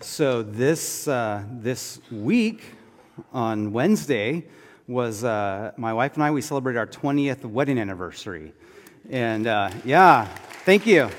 So this uh, this week on Wednesday was uh, my wife and I. We celebrated our 20th wedding anniversary, and uh, yeah, thank you.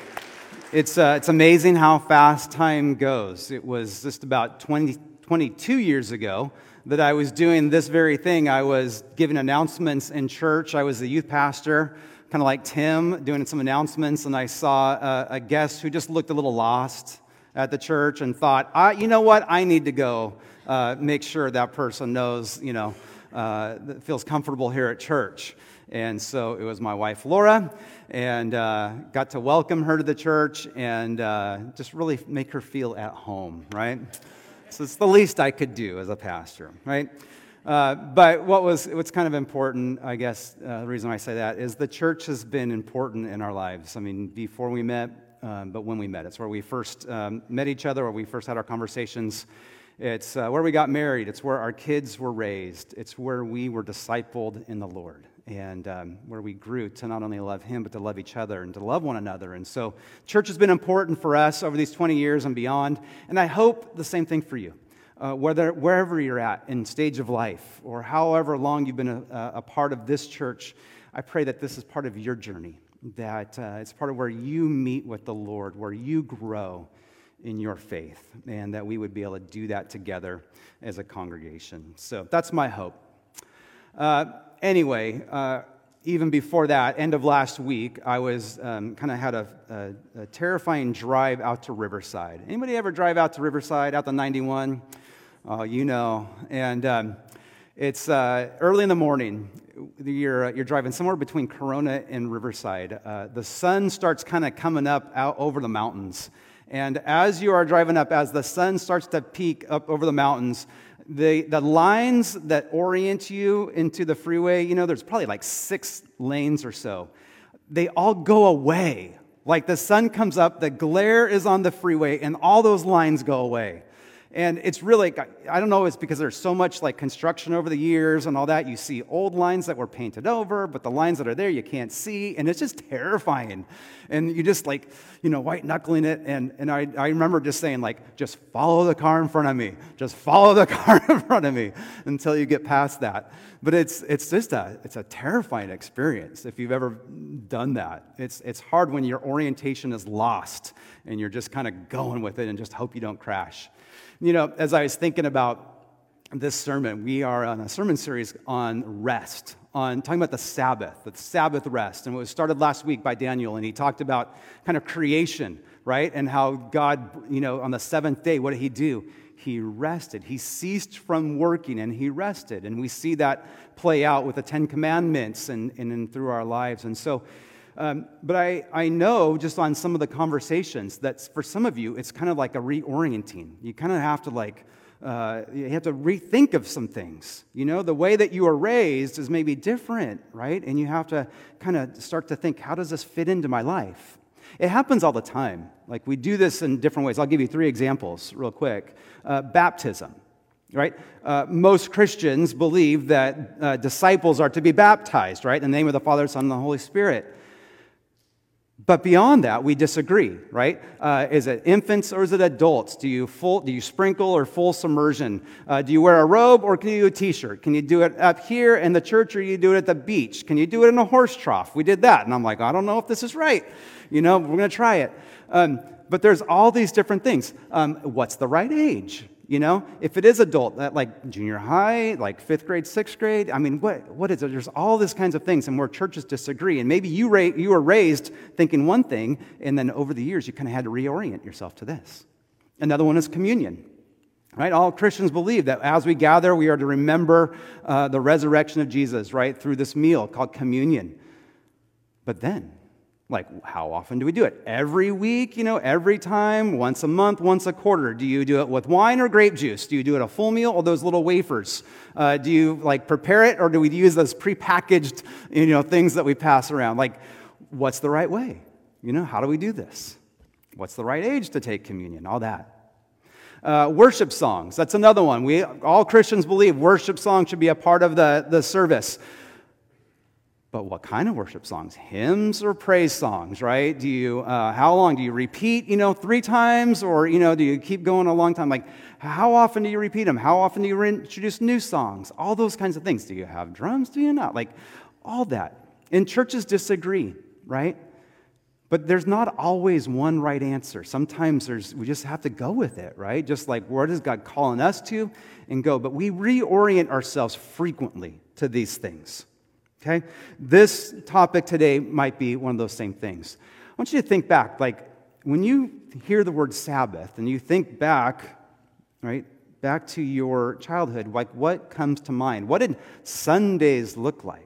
It's uh, it's amazing how fast time goes. It was just about 20, 22 years ago that I was doing this very thing. I was giving announcements in church. I was the youth pastor. Kind of like Tim, doing some announcements, and I saw a, a guest who just looked a little lost at the church and thought, I, you know what, I need to go uh, make sure that person knows, you know, uh, feels comfortable here at church. And so it was my wife, Laura, and uh, got to welcome her to the church and uh, just really make her feel at home, right? So it's the least I could do as a pastor, right? Uh, but what was what's kind of important, I guess, uh, the reason I say that is the church has been important in our lives. I mean, before we met, um, but when we met. It's where we first um, met each other, where we first had our conversations. It's uh, where we got married. It's where our kids were raised. It's where we were discipled in the Lord and um, where we grew to not only love Him, but to love each other and to love one another. And so, church has been important for us over these 20 years and beyond. And I hope the same thing for you. Uh, whether, wherever you're at in stage of life or however long you've been a, a part of this church, I pray that this is part of your journey that uh, it's part of where you meet with the Lord, where you grow in your faith, and that we would be able to do that together as a congregation. So that's my hope. Uh, anyway, uh, even before that, end of last week, I was um, kind of had a, a, a, terrifying drive out to Riverside. Anybody ever drive out to Riverside, out the 91? Oh, you know. And um, it's uh, early in the morning. You're, uh, you're driving somewhere between Corona and Riverside. Uh, the sun starts kind of coming up out over the mountains. And as you are driving up, as the sun starts to peak up over the mountains, the, the lines that orient you into the freeway, you know, there's probably like six lanes or so, they all go away. Like the sun comes up, the glare is on the freeway, and all those lines go away. And it's really, I don't know, it's because there's so much like construction over the years and all that. You see old lines that were painted over, but the lines that are there you can't see. And it's just terrifying. And you just like, you know, white knuckling it. And, and I, I remember just saying, like, just follow the car in front of me. Just follow the car in front of me until you get past that. But it's, it's just a, it's a terrifying experience if you've ever done that. It's, it's hard when your orientation is lost and you're just kind of going with it and just hope you don't crash. You know, as I was thinking about this sermon, we are on a sermon series on rest, on talking about the Sabbath, the Sabbath rest. And it was started last week by Daniel, and he talked about kind of creation, right? And how God, you know, on the seventh day, what did he do? He rested. He ceased from working and he rested. And we see that play out with the Ten Commandments and, and, and through our lives. And so, um, but I, I know just on some of the conversations that for some of you, it's kind of like a reorienting. You kind of have to like, uh, you have to rethink of some things. You know, the way that you are raised is maybe different, right? And you have to kind of start to think, how does this fit into my life? It happens all the time. Like we do this in different ways. I'll give you three examples real quick. Uh, baptism right? Uh, most Christians believe that uh, disciples are to be baptized, right? In the name of the Father, Son, and the Holy Spirit. But beyond that, we disagree, right? Uh, is it infants or is it adults? Do you, full, do you sprinkle or full submersion? Uh, do you wear a robe or can you do a t shirt? Can you do it up here in the church or you do it at the beach? Can you do it in a horse trough? We did that. And I'm like, I don't know if this is right. You know, we're going to try it. Um, but there's all these different things. Um, what's the right age? You know, if it is adult, that like junior high, like fifth grade, sixth grade, I mean, what, what is it? There's all these kinds of things, and where churches disagree. And maybe you, ra- you were raised thinking one thing, and then over the years, you kind of had to reorient yourself to this. Another one is communion. Right? All Christians believe that as we gather, we are to remember uh, the resurrection of Jesus, right, through this meal called communion. But then, like, how often do we do it? Every week, you know, every time, once a month, once a quarter. Do you do it with wine or grape juice? Do you do it a full meal or those little wafers? Uh, do you like prepare it or do we use those prepackaged, you know, things that we pass around? Like, what's the right way? You know, how do we do this? What's the right age to take communion? All that. Uh, worship songs, that's another one. We, all Christians believe worship songs should be a part of the, the service. But what kind of worship songs? Hymns or praise songs, right? Do you, uh, how long? Do you repeat, you know, three times? Or, you know, do you keep going a long time? Like, how often do you repeat them? How often do you introduce new songs? All those kinds of things. Do you have drums? Do you not? Like, all that. And churches disagree, right? But there's not always one right answer. Sometimes there's, we just have to go with it, right? Just like where is God calling us to and go. But we reorient ourselves frequently to these things. Okay? This topic today might be one of those same things. I want you to think back, like when you hear the word Sabbath and you think back, right, back to your childhood, like what comes to mind? What did Sundays look like?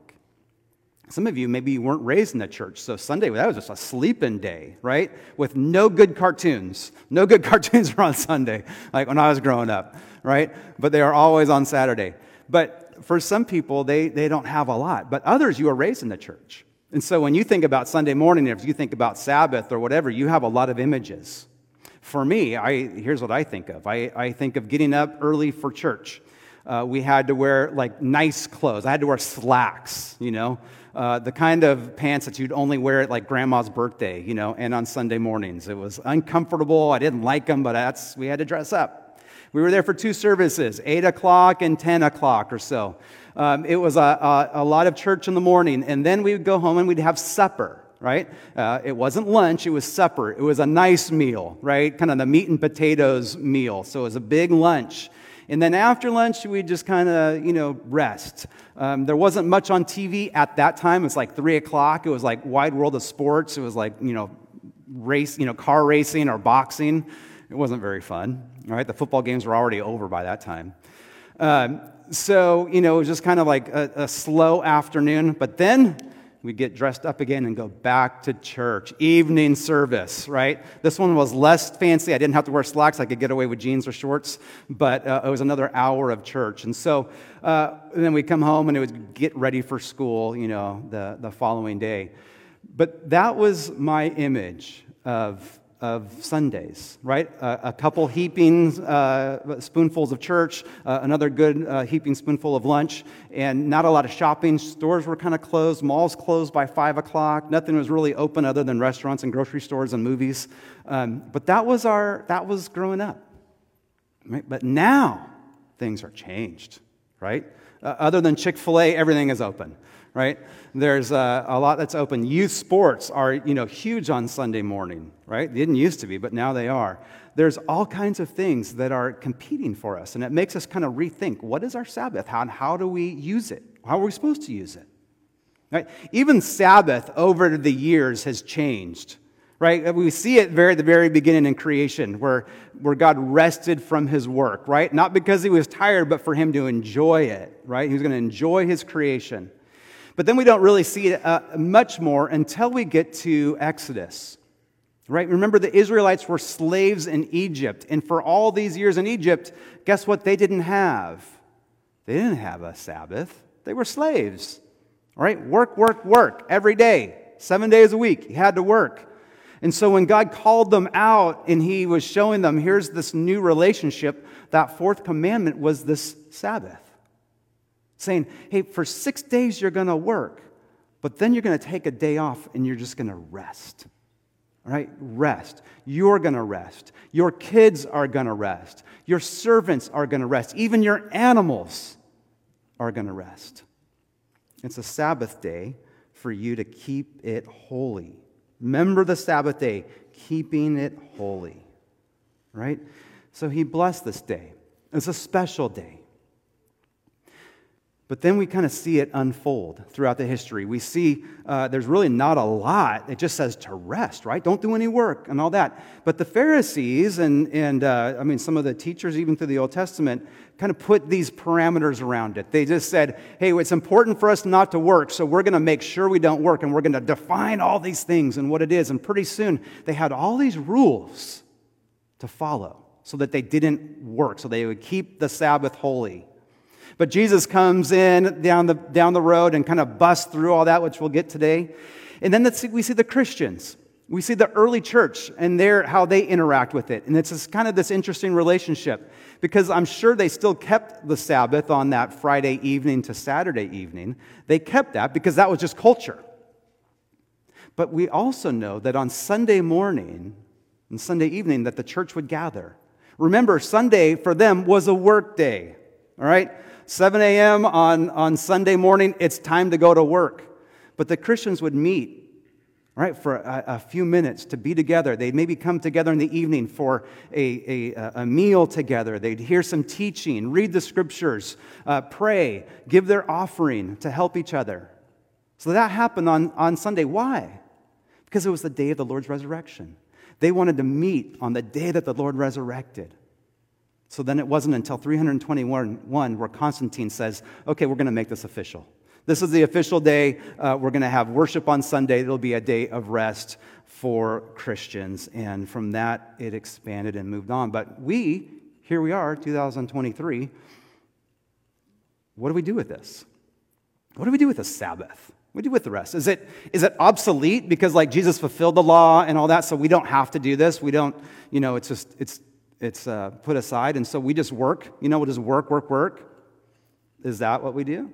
Some of you maybe you weren't raised in the church, so Sunday that was just a sleeping day, right? With no good cartoons. No good cartoons were on Sunday, like when I was growing up, right? But they are always on Saturday. But for some people, they, they don't have a lot, but others, you are raised in the church. And so when you think about Sunday morning, if you think about Sabbath or whatever, you have a lot of images. For me, I, here's what I think of I, I think of getting up early for church. Uh, we had to wear like nice clothes. I had to wear slacks, you know, uh, the kind of pants that you'd only wear at like grandma's birthday, you know, and on Sunday mornings. It was uncomfortable. I didn't like them, but that's, we had to dress up. We were there for two services, 8 o'clock and 10 o'clock or so. Um, it was a, a, a, lot of church in the morning, and then we would go home and we'd have supper, right? Uh, it wasn't lunch, it was supper. It was a nice meal, right? Kind of the meat and potatoes meal. So it was a big lunch. And then after lunch, we'd just kind of, you know, rest. Um, there wasn't much on TV at that time. It was like 3 o'clock. It was like Wide World of Sports. It was like, you know, race, you know, car racing or boxing. It wasn't very fun. All right, the football games were already over by that time. Um, so, you know, it was just kind of like a, a slow afternoon. But then we'd get dressed up again and go back to church. Evening service, right? This one was less fancy. I didn't have to wear slacks. I could get away with jeans or shorts, but uh, it was another hour of church. And so uh, and then we'd come home and it would get ready for school, you know, the, the following day. But that was my image of of Sundays, right? Uh, a couple heaping uh, spoonfuls of church, uh, another good uh, heaping spoonful of lunch, and not a lot of shopping. Stores were kind of closed, malls closed by five o'clock. Nothing was really open other than restaurants and grocery stores and movies. Um, but that was our that was growing up, right? But now things are changed, right? Uh, other than Chick Fil A, everything is open right? There's uh, a lot that's open. Youth sports are, you know, huge on Sunday morning, right? They didn't used to be, but now they are. There's all kinds of things that are competing for us, and it makes us kind of rethink what is our Sabbath? How, how do we use it? How are we supposed to use it? Right? Even Sabbath over the years has changed. Right? We see it very at the very beginning in creation where, where God rested from his work, right? Not because he was tired, but for him to enjoy it, right? He was going to enjoy his creation. But then we don't really see it uh, much more until we get to Exodus. Right? Remember, the Israelites were slaves in Egypt. And for all these years in Egypt, guess what they didn't have? They didn't have a Sabbath. They were slaves. Right? Work, work, work every day, seven days a week. You had to work. And so when God called them out and He was showing them, here's this new relationship, that fourth commandment was this Sabbath saying, hey, for six days you're going to work, but then you're going to take a day off and you're just going to rest. All right? Rest. You're going to rest. Your kids are going to rest. Your servants are going to rest. Even your animals are going to rest. It's a Sabbath day for you to keep it holy. Remember the Sabbath day, keeping it holy. Right? So he blessed this day. It's a special day. But then we kind of see it unfold throughout the history. We see uh, there's really not a lot. It just says to rest, right? Don't do any work and all that. But the Pharisees and, and uh, I mean, some of the teachers, even through the Old Testament, kind of put these parameters around it. They just said, hey, it's important for us not to work, so we're going to make sure we don't work and we're going to define all these things and what it is. And pretty soon they had all these rules to follow so that they didn't work, so they would keep the Sabbath holy. But Jesus comes in down the, down the road and kind of busts through all that, which we'll get today. And then we see the Christians. We see the early church and their, how they interact with it. And it's this, kind of this interesting relationship because I'm sure they still kept the Sabbath on that Friday evening to Saturday evening. They kept that because that was just culture. But we also know that on Sunday morning and Sunday evening that the church would gather. Remember, Sunday for them was a work day. All right? 7 a.m. On, on Sunday morning, it's time to go to work. But the Christians would meet right, for a, a, few minutes to be together. They'd maybe come together in the evening for a, a, a meal together. They'd hear some teaching, read the scriptures, uh, pray, give their offering to help each other. So that happened on, on Sunday. Why? Because it was the day of the Lord's resurrection. They wanted to meet on the day that the Lord resurrected. So then it wasn't until 321 where Constantine says, okay, we're going to make this official. This is the official day. Uh, we're going to have worship on Sunday. It'll be a day of rest for Christians. And from that, it expanded and moved on. But we, here we are, 2023. What do we do with this? What do we do with the Sabbath? What do we do with the rest? Is it, is it obsolete because like Jesus fulfilled the law and all that, so we don't have to do this? We don't, you know, it's just, it's, it's uh, put aside, and so we just work. You know, we'll just work, work, work. Is that what we do?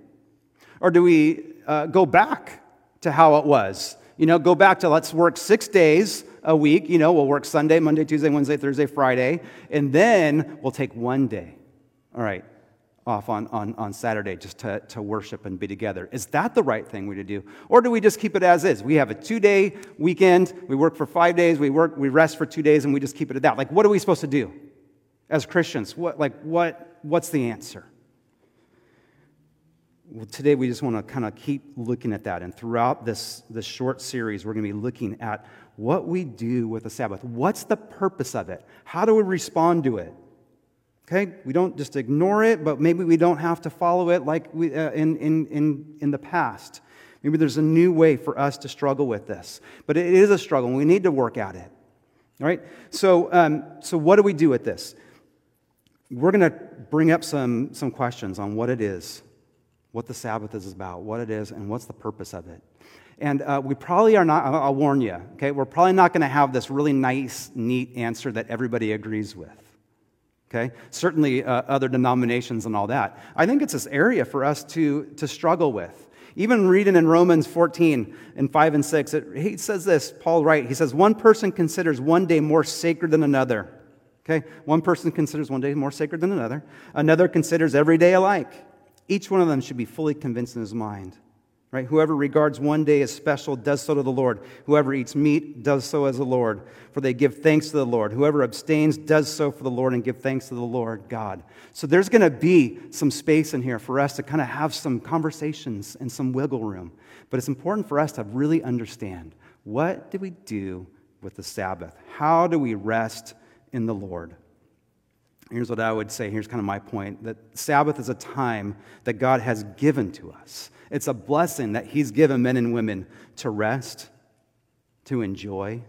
Or do we uh, go back to how it was? You know, go back to let's work six days a week. You know, we'll work Sunday, Monday, Tuesday, Wednesday, Thursday, Friday, and then we'll take one day, all right, off on, on, on Saturday just to, to worship and be together. Is that the right thing we to do? Or do we just keep it as is? We have a two day weekend, we work for five days, we, work, we rest for two days, and we just keep it at that. Like, what are we supposed to do as Christians? What, like, what, what's the answer? Well, today we just want to kind of keep looking at that. And throughout this, this short series, we're going to be looking at what we do with the Sabbath. What's the purpose of it? How do we respond to it? Okay, we don't just ignore it, but maybe we don't have to follow it like we, uh, in, in, in, in the past. Maybe there's a new way for us to struggle with this. But it is a struggle, and we need to work at it. All right? So, um, so what do we do with this? We're going to bring up some, some questions on what it is what the Sabbath is about, what it is, and what's the purpose of it. And uh, we probably are not, I'll warn you, okay? We're probably not going to have this really nice, neat answer that everybody agrees with, okay? Certainly uh, other denominations and all that. I think it's this area for us to, to struggle with. Even reading in Romans 14 and 5 and 6, it, he says this, Paul writes, he says, one person considers one day more sacred than another. Okay? One person considers one day more sacred than another. Another considers every day alike. Each one of them should be fully convinced in his mind. Right? Whoever regards one day as special does so to the Lord. Whoever eats meat does so as the Lord, for they give thanks to the Lord. Whoever abstains does so for the Lord and give thanks to the Lord God. So there's going to be some space in here for us to kind of have some conversations and some wiggle room. But it's important for us to really understand what do we do with the Sabbath? How do we rest in the Lord? Here's what I would say. Here's kind of my point that Sabbath is a time that God has given to us. It's a blessing that He's given men and women to rest, to enjoy,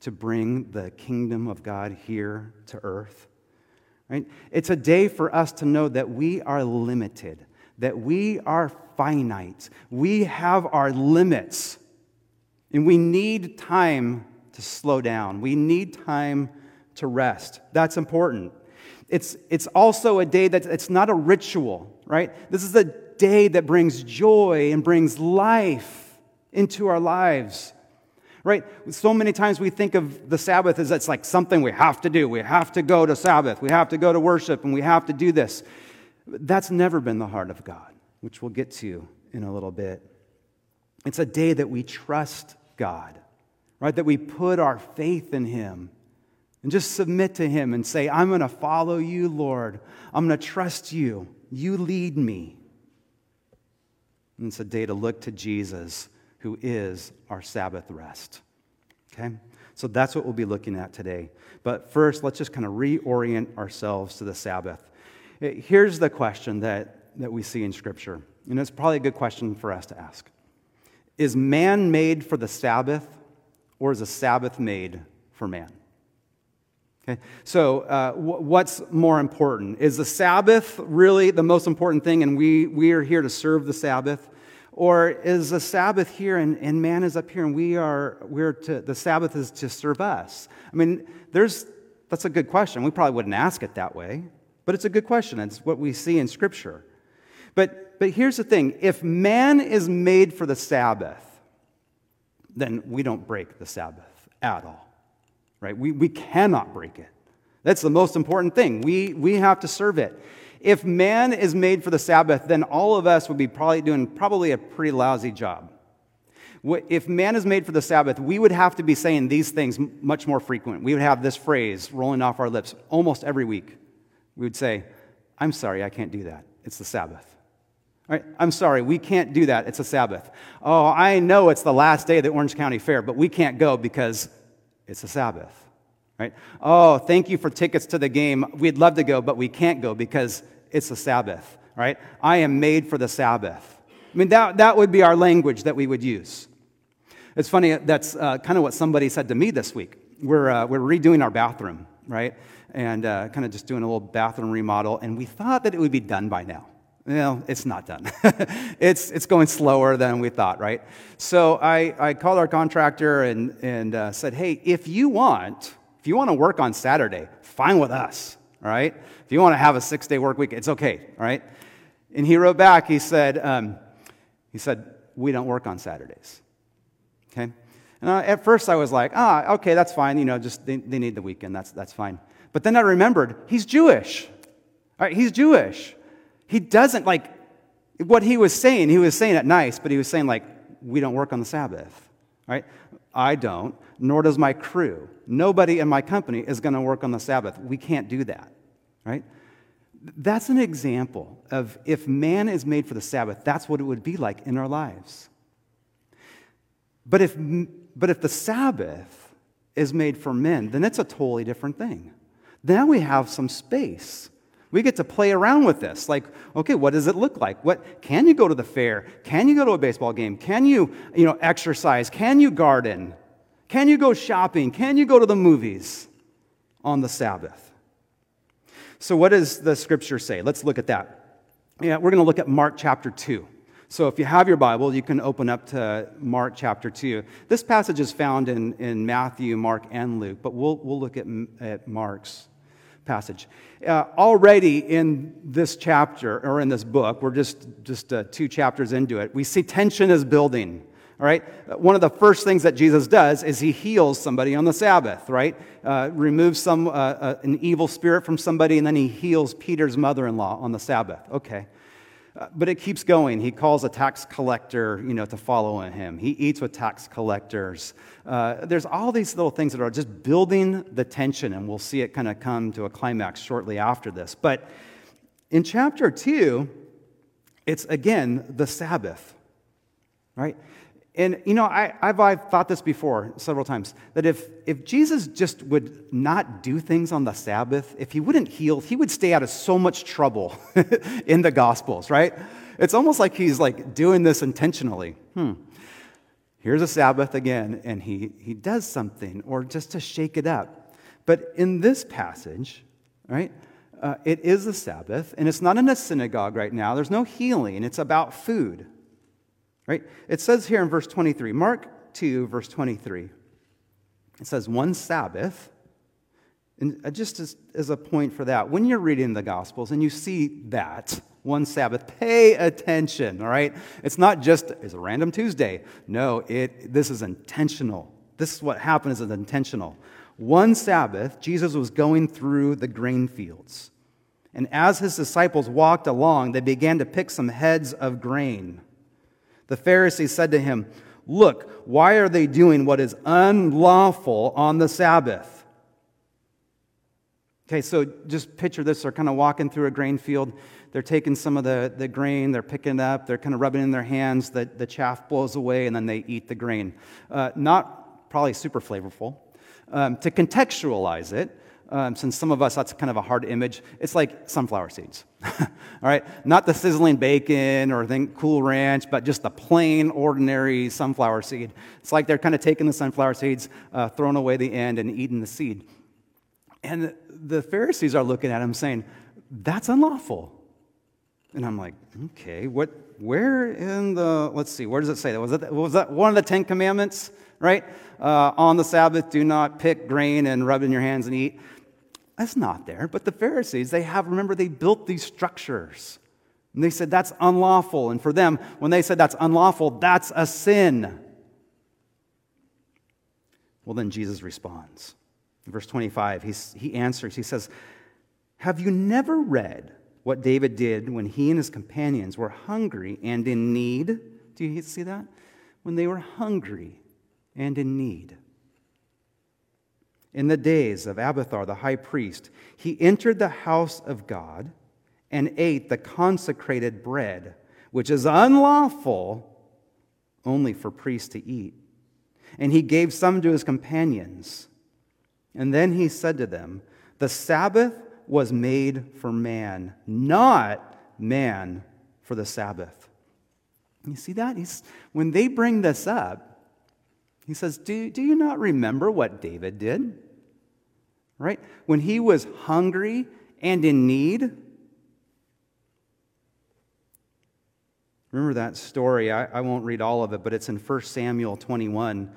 to bring the kingdom of God here to earth. Right? It's a day for us to know that we are limited, that we are finite, we have our limits, and we need time to slow down. We need time to rest. That's important. It's, it's also a day that it's not a ritual, right? This is a day that brings joy and brings life into our lives, right? So many times we think of the Sabbath as it's like something we have to do. We have to go to Sabbath. We have to go to worship and we have to do this. That's never been the heart of God, which we'll get to in a little bit. It's a day that we trust God, right? That we put our faith in Him and just submit to Him and say, I'm going to follow you, Lord. I'm going to trust you. You lead me. And it's a day to look to Jesus, who is our Sabbath rest. Okay? So that's what we'll be looking at today. But first, let's just kind of reorient ourselves to the Sabbath. Eh, here's the question that, that we see in Scripture, and it's probably a good question for us to ask Is man made for the Sabbath, or is the Sabbath made for man? Okay, so uh, w- what's more important? Is the Sabbath really the most important thing and we, we are here to serve the Sabbath? Or is the Sabbath here and, and man is up here and we are, we're to, the Sabbath is to serve us? I mean, there's, that's a good question. We probably wouldn't ask it that way, but it's a good question. It's what we see in Scripture. But, but here's the thing if man is made for the Sabbath, then we don't break the Sabbath at all, right? We, we cannot break it. That's the most important thing. We, we have to serve it. If man is made for the Sabbath, then all of us would be probably doing probably a pretty lousy job. If man is made for the Sabbath, we would have to be saying these things much more frequent. We would have this phrase rolling off our lips almost every week. We would say, I'm sorry, I can't do that. It's the Sabbath. Right? I'm sorry, we can't do that. It's a Sabbath. Oh, I know it's the last day of the Orange County Fair, but we can't go because it's a Sabbath. Right? Oh, thank you for tickets to the game. We'd love to go, but we can't go because it's a Sabbath. Right? I am made for the Sabbath. I mean, that, that would be our language that we would use. It's funny, that's uh, kind of what somebody said to me this week. We're, uh, we're redoing our bathroom, right? And uh, kind of just doing a little bathroom remodel, and we thought that it would be done by now. Well, it's not done. it's, it's going slower than we thought, right? So I, I called our contractor and, and uh, said, hey, if you want, if you want to work on Saturday, fine with us, right? If you want to have a six day work week, it's okay, right? And he wrote back, he said, um, he said, we don't work on Saturdays, okay? And uh, at first I was like, ah, okay, that's fine, you know, just they, they need the weekend, that's, that's fine. But then I remembered, he's Jewish, right? He's Jewish. He doesn't like what he was saying, he was saying it nice, but he was saying, like, we don't work on the Sabbath, right? I don't, nor does my crew. Nobody in my company is going to work on the Sabbath. We can't do that, right? That's an example of if man is made for the Sabbath, that's what it would be like in our lives. But if, but if the Sabbath is made for men, then it's a totally different thing. Now we have some space we get to play around with this. Like, okay, what does it look like? What can you go to the fair? Can you go to a baseball game? Can you, you know, exercise? Can you garden? Can you go shopping? Can you go to the movies on the Sabbath? So what does the scripture say? Let's look at that. Yeah, we're going to look at Mark chapter 2. So if you have your Bible, you can open up to Mark chapter 2. This passage is found in, in Matthew, Mark, and Luke, but we'll, we'll look at, at Mark's passage. Uh, already in this chapter, or in this book, we're just, just uh, two chapters into it, we see tension is building. All right? One of the first things that Jesus does is he heals somebody on the Sabbath, right? Uh, removes some, uh, uh, an evil spirit from somebody, and then he heals Peter's mother in law on the Sabbath. Okay. Uh, but it keeps going. He calls a tax collector, you know, to follow him. He eats with tax collectors. Uh, there's all these little things that are just building the tension, and we'll see it kind of come to a climax shortly after this. But in chapter two, it's again the Sabbath, right? And, you know, I, have I've thought this before several times that if, if Jesus just would not do things on the Sabbath, if he wouldn't heal, he would stay out of so much trouble in the Gospels, right? It's almost like he's like doing this intentionally. Hmm. Here's a Sabbath again, and he, he does something, or just to shake it up. But in this passage, right, uh, it is a Sabbath, and it's not in a synagogue right now. There's no healing, it's about food. Right? It says here in verse 23, Mark 2, verse 23, it says, one Sabbath. And uh, just as, as a point for that, when you're reading the Gospels and you see that, one Sabbath, pay attention, all right? It's not just, it's a random Tuesday. No, it, this is intentional. This is what happened is intentional. One Sabbath, Jesus was going through the grain fields. And as his disciples walked along, they began to pick some heads of grain. The Pharisees said to him, Look, why are they doing what is unlawful on the Sabbath? Okay, so just picture this. They're kind of walking through a grain field. They're taking some of the, the grain, they're picking it up, they're kind of rubbing in their hands. The, the chaff blows away, and then they eat the grain. Uh, not probably super flavorful. Um, to contextualize it, um, since some of us, that's kind of a hard image. It's like sunflower seeds. All right? Not the sizzling bacon or the cool ranch, but just the plain, ordinary sunflower seed. It's like they're kind of taking the sunflower seeds, uh, throwing away the end, and eating the seed. And the Pharisees are looking at him saying, That's unlawful. And I'm like, okay, what, where in the, let's see, where does it say that? Was that, was that one of the Ten Commandments, right? Uh, on the Sabbath, do not pick grain and rub it in your hands and eat. That's not there. But the Pharisees, they have, remember, they built these structures. And they said that's unlawful. And for them, when they said that's unlawful, that's a sin. Well, then Jesus responds. In verse 25, he's, he answers, he says, Have you never read what David did when he and his companions were hungry and in need? Do you see that? When they were hungry and in need. In the days of Abiathar the high priest, he entered the house of God and ate the consecrated bread, which is unlawful only for priests to eat and he gave some to his companions. And then he said to them, The Sabbath was made for man, not man for the Sabbath. You see that? He's, when they bring this up, he says, do, do you not remember what David did? Right? When he was hungry and in need, Remember that story? I, I, won't read all of it, but it's in 1 Samuel 21.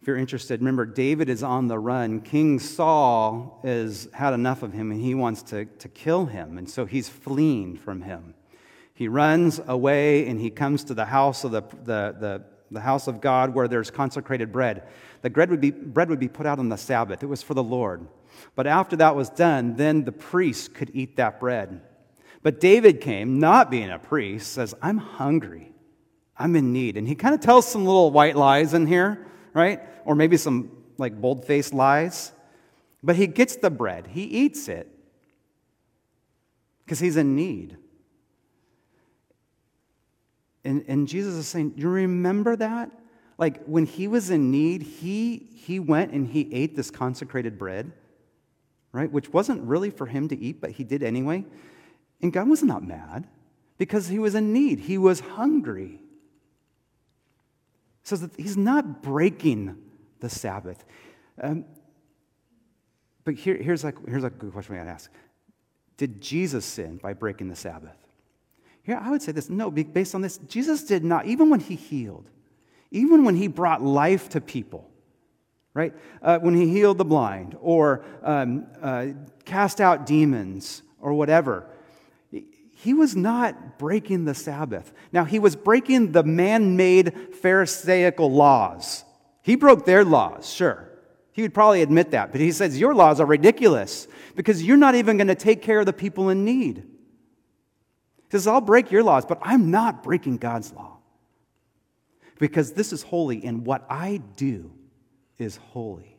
If you're interested, remember David is on the run. King Saul has had enough of him and he wants to, to kill him. And so he's fleeing from him. He runs away and he comes to the house of the, the, the, the house of God where there's consecrated bread. The bread would, be, bread would be put out on the Sabbath. It was for the Lord. But after that was done, then the priest could eat that bread. But David came, not being a priest, says, I'm hungry. I'm in need. And he kind of tells some little white lies in here right? Or maybe some like bold faced lies. But he gets the bread, he eats it because he's in need. And, and Jesus is saying, You remember that? Like when he was in need, he, he went and he ate this consecrated bread, right? Which wasn't really for him to eat, but he did anyway. And God was not mad because he was in need, he was hungry says that he's not breaking the Sabbath. Um, but here, here's, like, here's a good question we got to ask Did Jesus sin by breaking the Sabbath? I would say this no, based on this, Jesus did not, even when he healed, even when he brought life to people, right? Uh, when he healed the blind or um, uh, cast out demons or whatever, he was not breaking the Sabbath. Now, he was breaking the man made Pharisaical laws. He broke their laws, sure. He would probably admit that. But he says, Your laws are ridiculous because you're not even going to take care of the people in need. He says, I'll break your laws, but I'm not breaking God's law because this is holy and what I do is holy.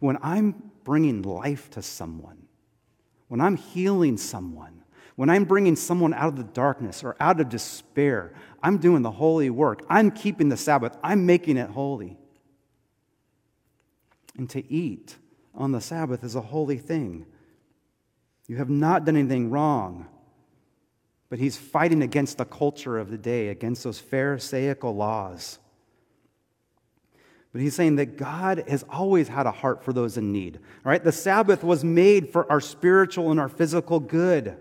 When I'm bringing life to someone, when I'm healing someone, when I'm bringing someone out of the darkness or out of despair, I'm doing the holy work. I'm keeping the Sabbath. I'm making it holy. And to eat on the Sabbath is a holy thing. You have not done anything wrong. But he's fighting against the culture of the day, against those Pharisaical laws. But he's saying that God has always had a heart for those in need. Right? The Sabbath was made for our spiritual and our physical good.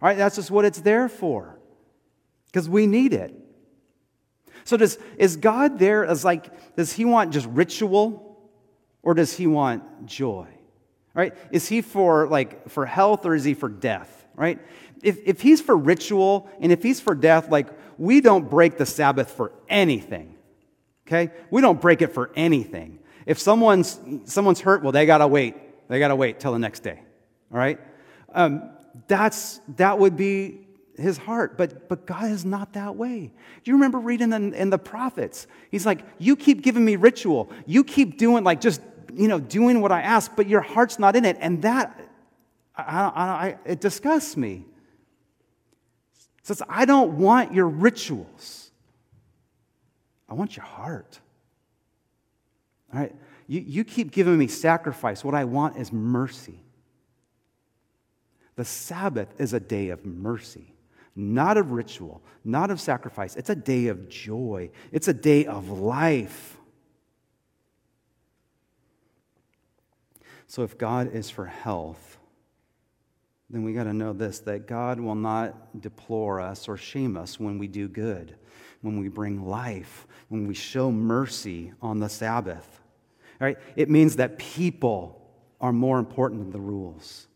Right, that's just what it's there for, because we need it. So, does, is God there as like, does he want just ritual or does he want joy? Right? Is he for like for health or is he for death? Right? If, if he's for ritual and if he's for death, like we don't break the Sabbath for anything. Okay? We don't break it for anything. If someone's someone's hurt, well, they gotta wait. They gotta wait till the next day. All right? Um, that's, that would be his heart. But, but God is not that way. Do you remember reading in, in the prophets? He's like, You keep giving me ritual. You keep doing, like, just, you know, doing what I ask, but your heart's not in it. And that, I, I, I, it disgusts me. It says, I don't want your rituals. I want your heart. All right? You, you keep giving me sacrifice. What I want is mercy. The Sabbath is a day of mercy, not of ritual, not of sacrifice. It's a day of joy, it's a day of life. So, if God is for health, then we got to know this that God will not deplore us or shame us when we do good, when we bring life, when we show mercy on the Sabbath. All right? It means that people are more important than the rules.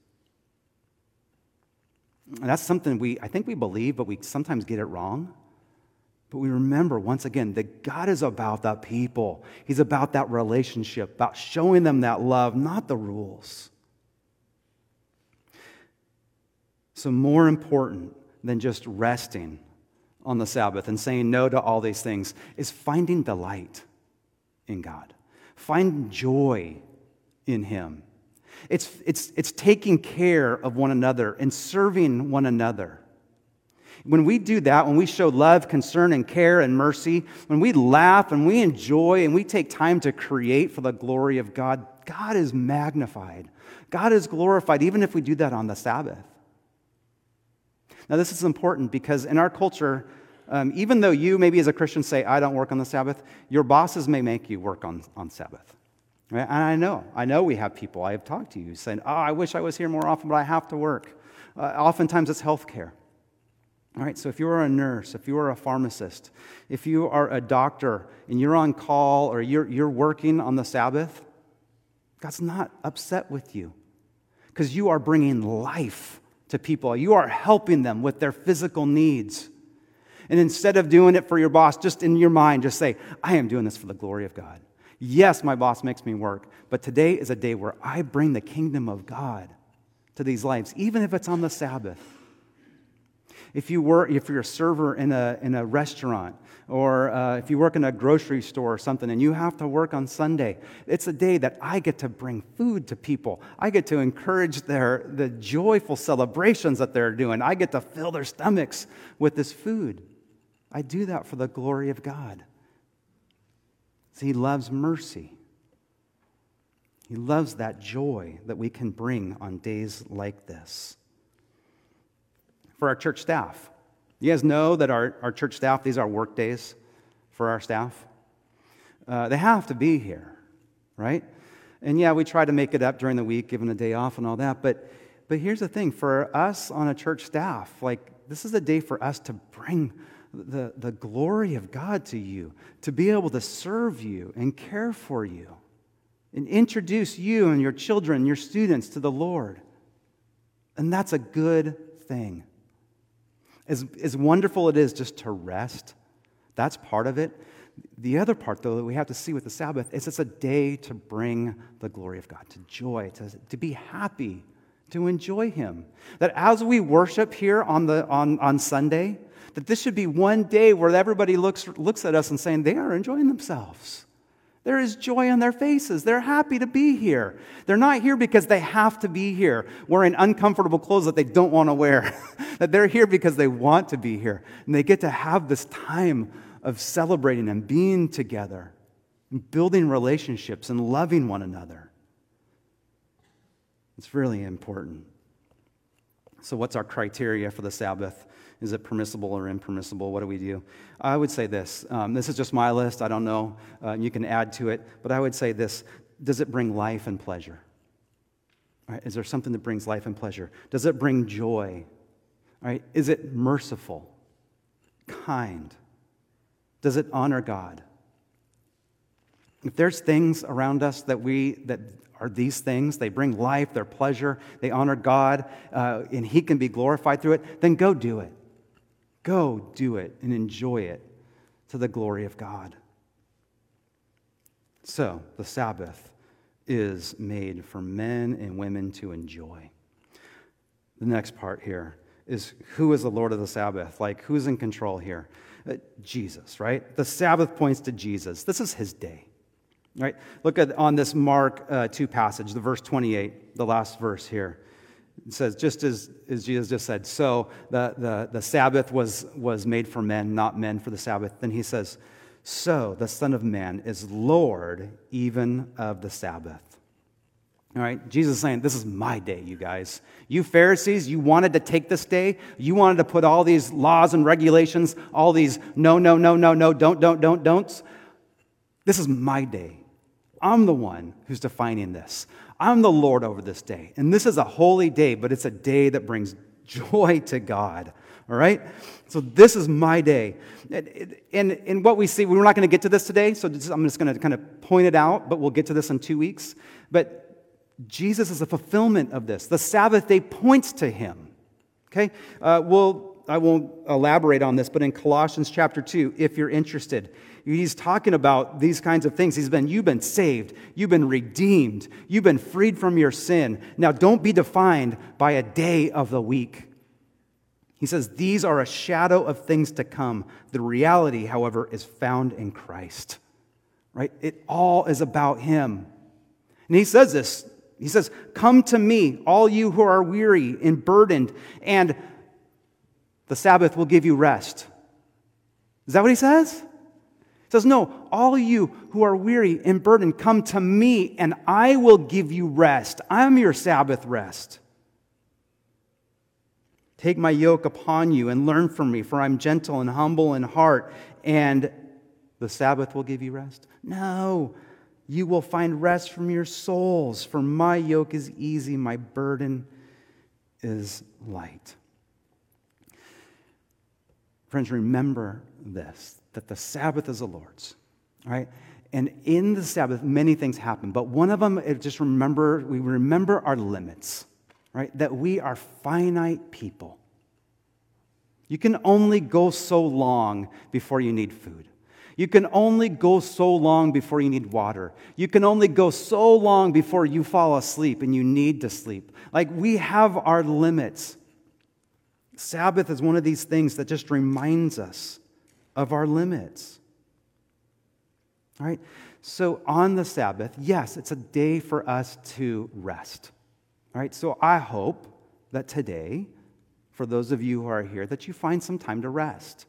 And that's something we, I think we believe, but we sometimes get it wrong. But we remember once again that God is about the people. He's about that relationship, about showing them that love, not the rules. So, more important than just resting on the Sabbath and saying no to all these things is finding delight in God, find joy in Him. It's, it's, it's taking care of one another and serving one another. When we do that, when we show love, concern, and care and mercy, when we laugh and we enjoy and we take time to create for the glory of God, God is magnified. God is glorified, even if we do that on the Sabbath. Now, this is important because in our culture, um, even though you, maybe as a Christian, say, I don't work on the Sabbath, your bosses may make you work on, on Sabbath. Right? And I know, I know we have people, I have talked to you, saying, Oh, I wish I was here more often, but I have to work. Uh, oftentimes it's health care. All right, so if you are a nurse, if you are a pharmacist, if you are a doctor and you're on call or you're, you're working on the Sabbath, God's not upset with you because you are bringing life to people. You are helping them with their physical needs. And instead of doing it for your boss, just in your mind, just say, I am doing this for the glory of God. Yes, my boss makes me work, but today is a day where I bring the kingdom of God to these lives, even if it's on the Sabbath. If, you work, if you're a server in a, in a restaurant, or uh, if you work in a grocery store or something and you have to work on Sunday, it's a day that I get to bring food to people. I get to encourage their, the joyful celebrations that they're doing. I get to fill their stomachs with this food. I do that for the glory of God. See, He loves mercy. He loves that joy that we can bring on days like this. For our church staff, you guys know that our, our church staff, these are work days for our staff. Uh, they have to be here, right? And yeah, we try to make it up during the week, giving a day off and all that. But, but here's the thing for us on a church staff, like, this is a day for us to bring the, the glory of God to you, to be able to serve you and care for you, and introduce you and your children, your students to the Lord. And that's a good thing. As, as wonderful it is just to rest, that's part of it. The other part, though, that we have to see with the Sabbath is it's a day to bring the glory of God, to joy, to, to be happy, to enjoy Him. That as we worship here on, the, on, on Sunday, that this should be one day where everybody looks, looks at us and saying they are enjoying themselves. There is joy on their faces. They're happy to be here. They're not here because they have to be here, wearing uncomfortable clothes that they don't want to wear. that they're here because they want to be here. And they get to have this time of celebrating and being together, and building relationships and loving one another. It's really important. So, what's our criteria for the Sabbath? Is it permissible or impermissible? What do we do? I would say this. Um, this is just my list. I don't know. Uh, you can add to it. But I would say this Does it bring life and pleasure? Right, is there something that brings life and pleasure? Does it bring joy? Right, is it merciful? Kind? Does it honor God? If there's things around us that we that are these things, they bring life, they're pleasure, they honor God, uh, and He can be glorified through it, then go do it. Go do it and enjoy it to the glory of God. So, the Sabbath is made for men and women to enjoy. The next part here is who is the Lord of the Sabbath? Like, who's in control here? Uh, Jesus, right? The Sabbath points to Jesus. This is his day, right? Look at on this Mark uh, 2 passage, the verse 28, the last verse here. It says, just as, as Jesus just said, so the, the, the Sabbath was, was made for men, not men for the Sabbath. Then he says, so the Son of Man is Lord even of the Sabbath. All right, Jesus is saying, This is my day, you guys. You Pharisees, you wanted to take this day. You wanted to put all these laws and regulations, all these no, no, no, no, no, don't, don't, don't, don'ts. This is my day. I'm the one who's defining this. I'm the Lord over this day. And this is a holy day, but it's a day that brings joy to God. All right? So this is my day. And, and, what we see, we're not going to get to this today, so just, I'm just going to kind of point it out, but we'll get to this in two weeks. But Jesus is a fulfillment of this. The Sabbath day points to him. Okay? Uh, we'll, I won't elaborate on this, but in Colossians chapter 2, if you're interested, he's talking about these kinds of things. He's been, you've been saved, you've been redeemed, you've been freed from your sin. Now don't be defined by a day of the week. He says, These are a shadow of things to come. The reality, however, is found in Christ. Right? It all is about Him. And He says this He says, Come to me, all you who are weary and burdened, and the Sabbath will give you rest. Is that what He says? Says, No, all you who are weary and burdened, come to me, and I will give you rest. I'm your Sabbath rest. Take my yoke upon you and learn from me, for I'm gentle and humble in heart, and the Sabbath will give you rest? No, you will find rest from your souls, for my yoke is easy, my burden is light. Friends, remember this that the Sabbath is the Lord's, right? And in the Sabbath, many things happen, but one of them just remember, we remember our limits right? That we are finite people. You can only go so long before you need food. You can only go so long before you need water. You can only go so long before you fall asleep and you need to sleep. Like we have our limits. Sabbath is one of these things that just reminds us of our limits. All right? So on the Sabbath, yes, it's a day for us to rest. All right, so I hope that today, for those of you who are here, that you find some time to rest.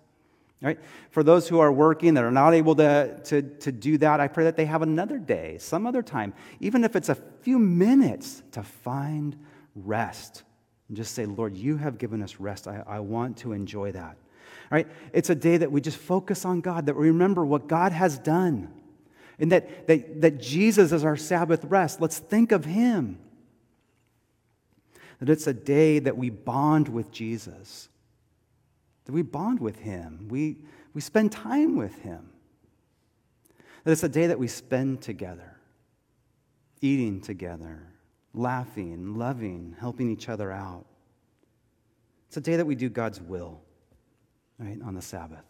Right? For those who are working that are not able to, to, to do that, I pray that they have another day, some other time, even if it's a few minutes, to find rest. And just say, Lord, you have given us rest. I, I want to enjoy that. Right? It's a day that we just focus on God, that we remember what God has done, and that, that, that Jesus is our Sabbath rest. Let's think of Him that it's a day that we bond with Jesus, that we bond with Him, we, we spend time with Him, that it's a day that we spend together, eating together, laughing, loving, helping each other out. It's a day that we do God's will, right, on the Sabbath.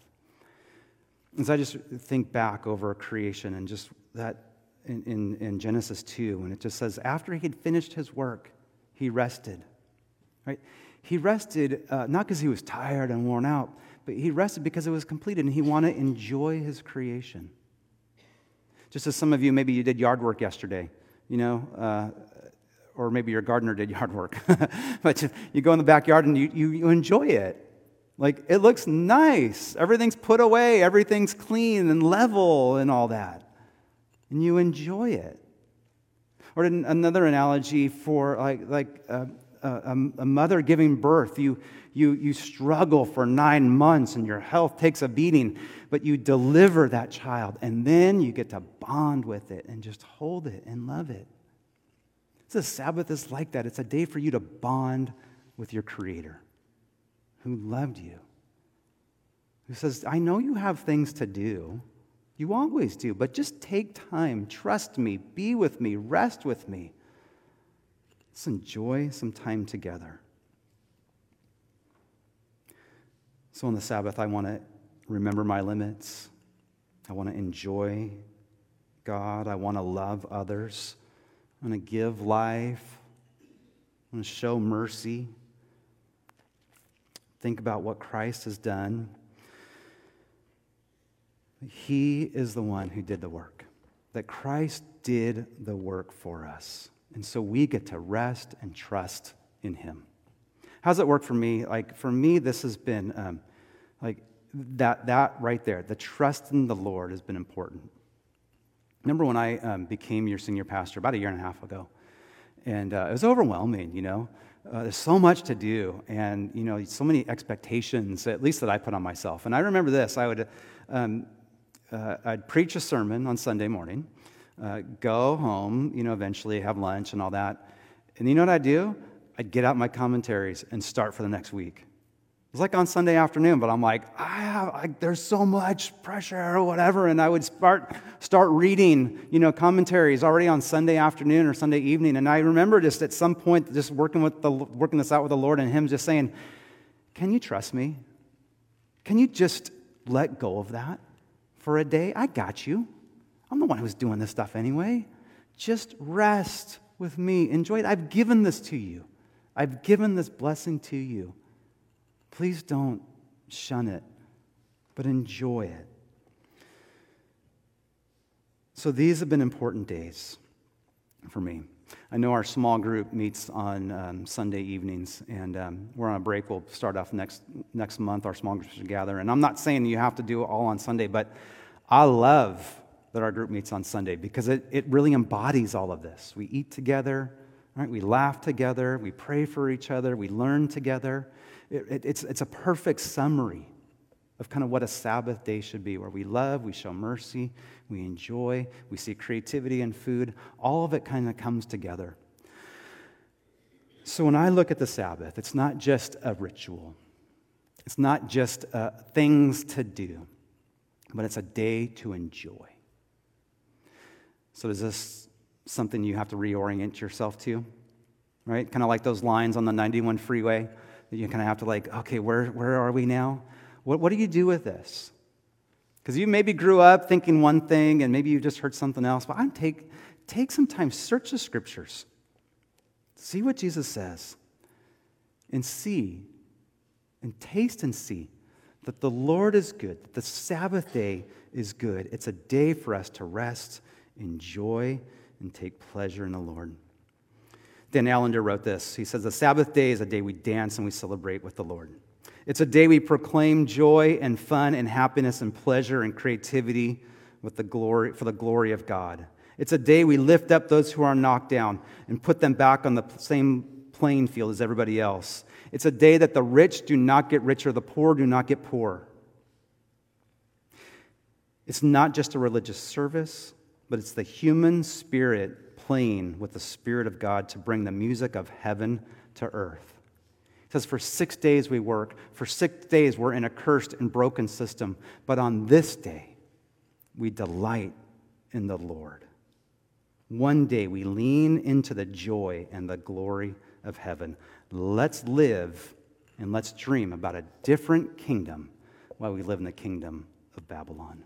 As I just think back over creation and just that in, in, in Genesis 2, when it just says, after he had finished his work, he rested. Right? He rested uh, not because he was tired and worn out, but he rested because it was completed and he wanted to enjoy his creation. Just as some of you, maybe you did yard work yesterday, you know, uh, or maybe your gardener did yard work. but you go in the backyard and you, you, you enjoy it. Like, it looks nice. Everything's put away, everything's clean and level and all that. And you enjoy it. Or another analogy for like, like a, a, a, mother giving birth, you, you, you struggle for nine months and your health takes a beating, but you deliver that child and then you get to bond with it and just hold it and love it. The Sabbath is like that. It's a day for you to bond with your Creator who loved you, who says, I know you have things to do. You always do, but just take time, trust me, be with me, rest with me. Let's enjoy some time together. So on the Sabbath, I want to remember my limits. I want to enjoy God. I want to love others. I want to give life. I want to show mercy. Think about what Christ has done. He is the one who did the work, that Christ did the work for us. And so we get to rest and trust in Him. How's it work for me? Like, for me, this has been um, like that, that right there, the trust in the Lord has been important. Remember when I um, became your senior pastor about a year and a half ago? And uh, it was overwhelming, you know. Uh, there's so much to do, and you know, so many expectations, at least that I put on myself. And I remember this: I would um, uh, I'd preach a sermon on Sunday morning. uh, go home, you know, eventually have lunch and all that. And you know what I'd do? I'd get out my commentaries and start for the next week. It was like on Sunday afternoon, but I'm like, I have, I, there's so much pressure or whatever. And I would start, start reading, you know, commentaries already on Sunday afternoon or Sunday evening. And I remember just at some point, just working, with the, working this out with the Lord and Him just saying, Can you trust me? Can you just let go of that for a day? I got you. I'm the one who's doing this stuff anyway. Just rest with me. Enjoy it. I've given this to you, I've given this blessing to you. Please don't shun it, but enjoy it. So these have been important days for me. I know our small group meets on um, Sunday evenings, and um, we're on a break. We'll start off next, next month. Our small groups gather. And I'm not saying you have to do it all on Sunday, but I love that our group meets on Sunday because it, it really embodies all of this. We eat together, right? we laugh together, we pray for each other, we learn together. It, it, it's, it's a perfect summary of kind of what a Sabbath day should be, where we love, we show mercy, we enjoy, we see creativity in food. All of it kind of comes together. So when I look at the Sabbath, it's not just a ritual, it's not just uh, things to do, but it's a day to enjoy. So is this something you have to reorient yourself to? Right? Kind of like those lines on the 91 freeway you kind of have to like, okay, where, where are we now? What, what do you do with this? Because you maybe grew up thinking one thing and maybe you just heard something else. But I'm take, take some time, search the scriptures, see what Jesus says, and see, and taste and see that the Lord is good, that the Sabbath day is good. It's a day for us to rest, enjoy, and take pleasure in the Lord. Dan Allender wrote this. He says, The Sabbath day is a day we dance and we celebrate with the Lord. It's a day we proclaim joy and fun and happiness and pleasure and creativity with the glory, for the glory of God. It's a day we lift up those who are knocked down and put them back on the same playing field as everybody else. It's a day that the rich do not get richer, the poor do not get poor. It's not just a religious service, but it's the human spirit playing with the Spirit of God to bring the music of heaven to earth. It says, For six days we work. For six days we're in a cursed and broken system. But on this day, we delight in the Lord. One day we lean into the joy and the glory of heaven. Let's live and let's dream about a different kingdom while we live in the kingdom of Babylon.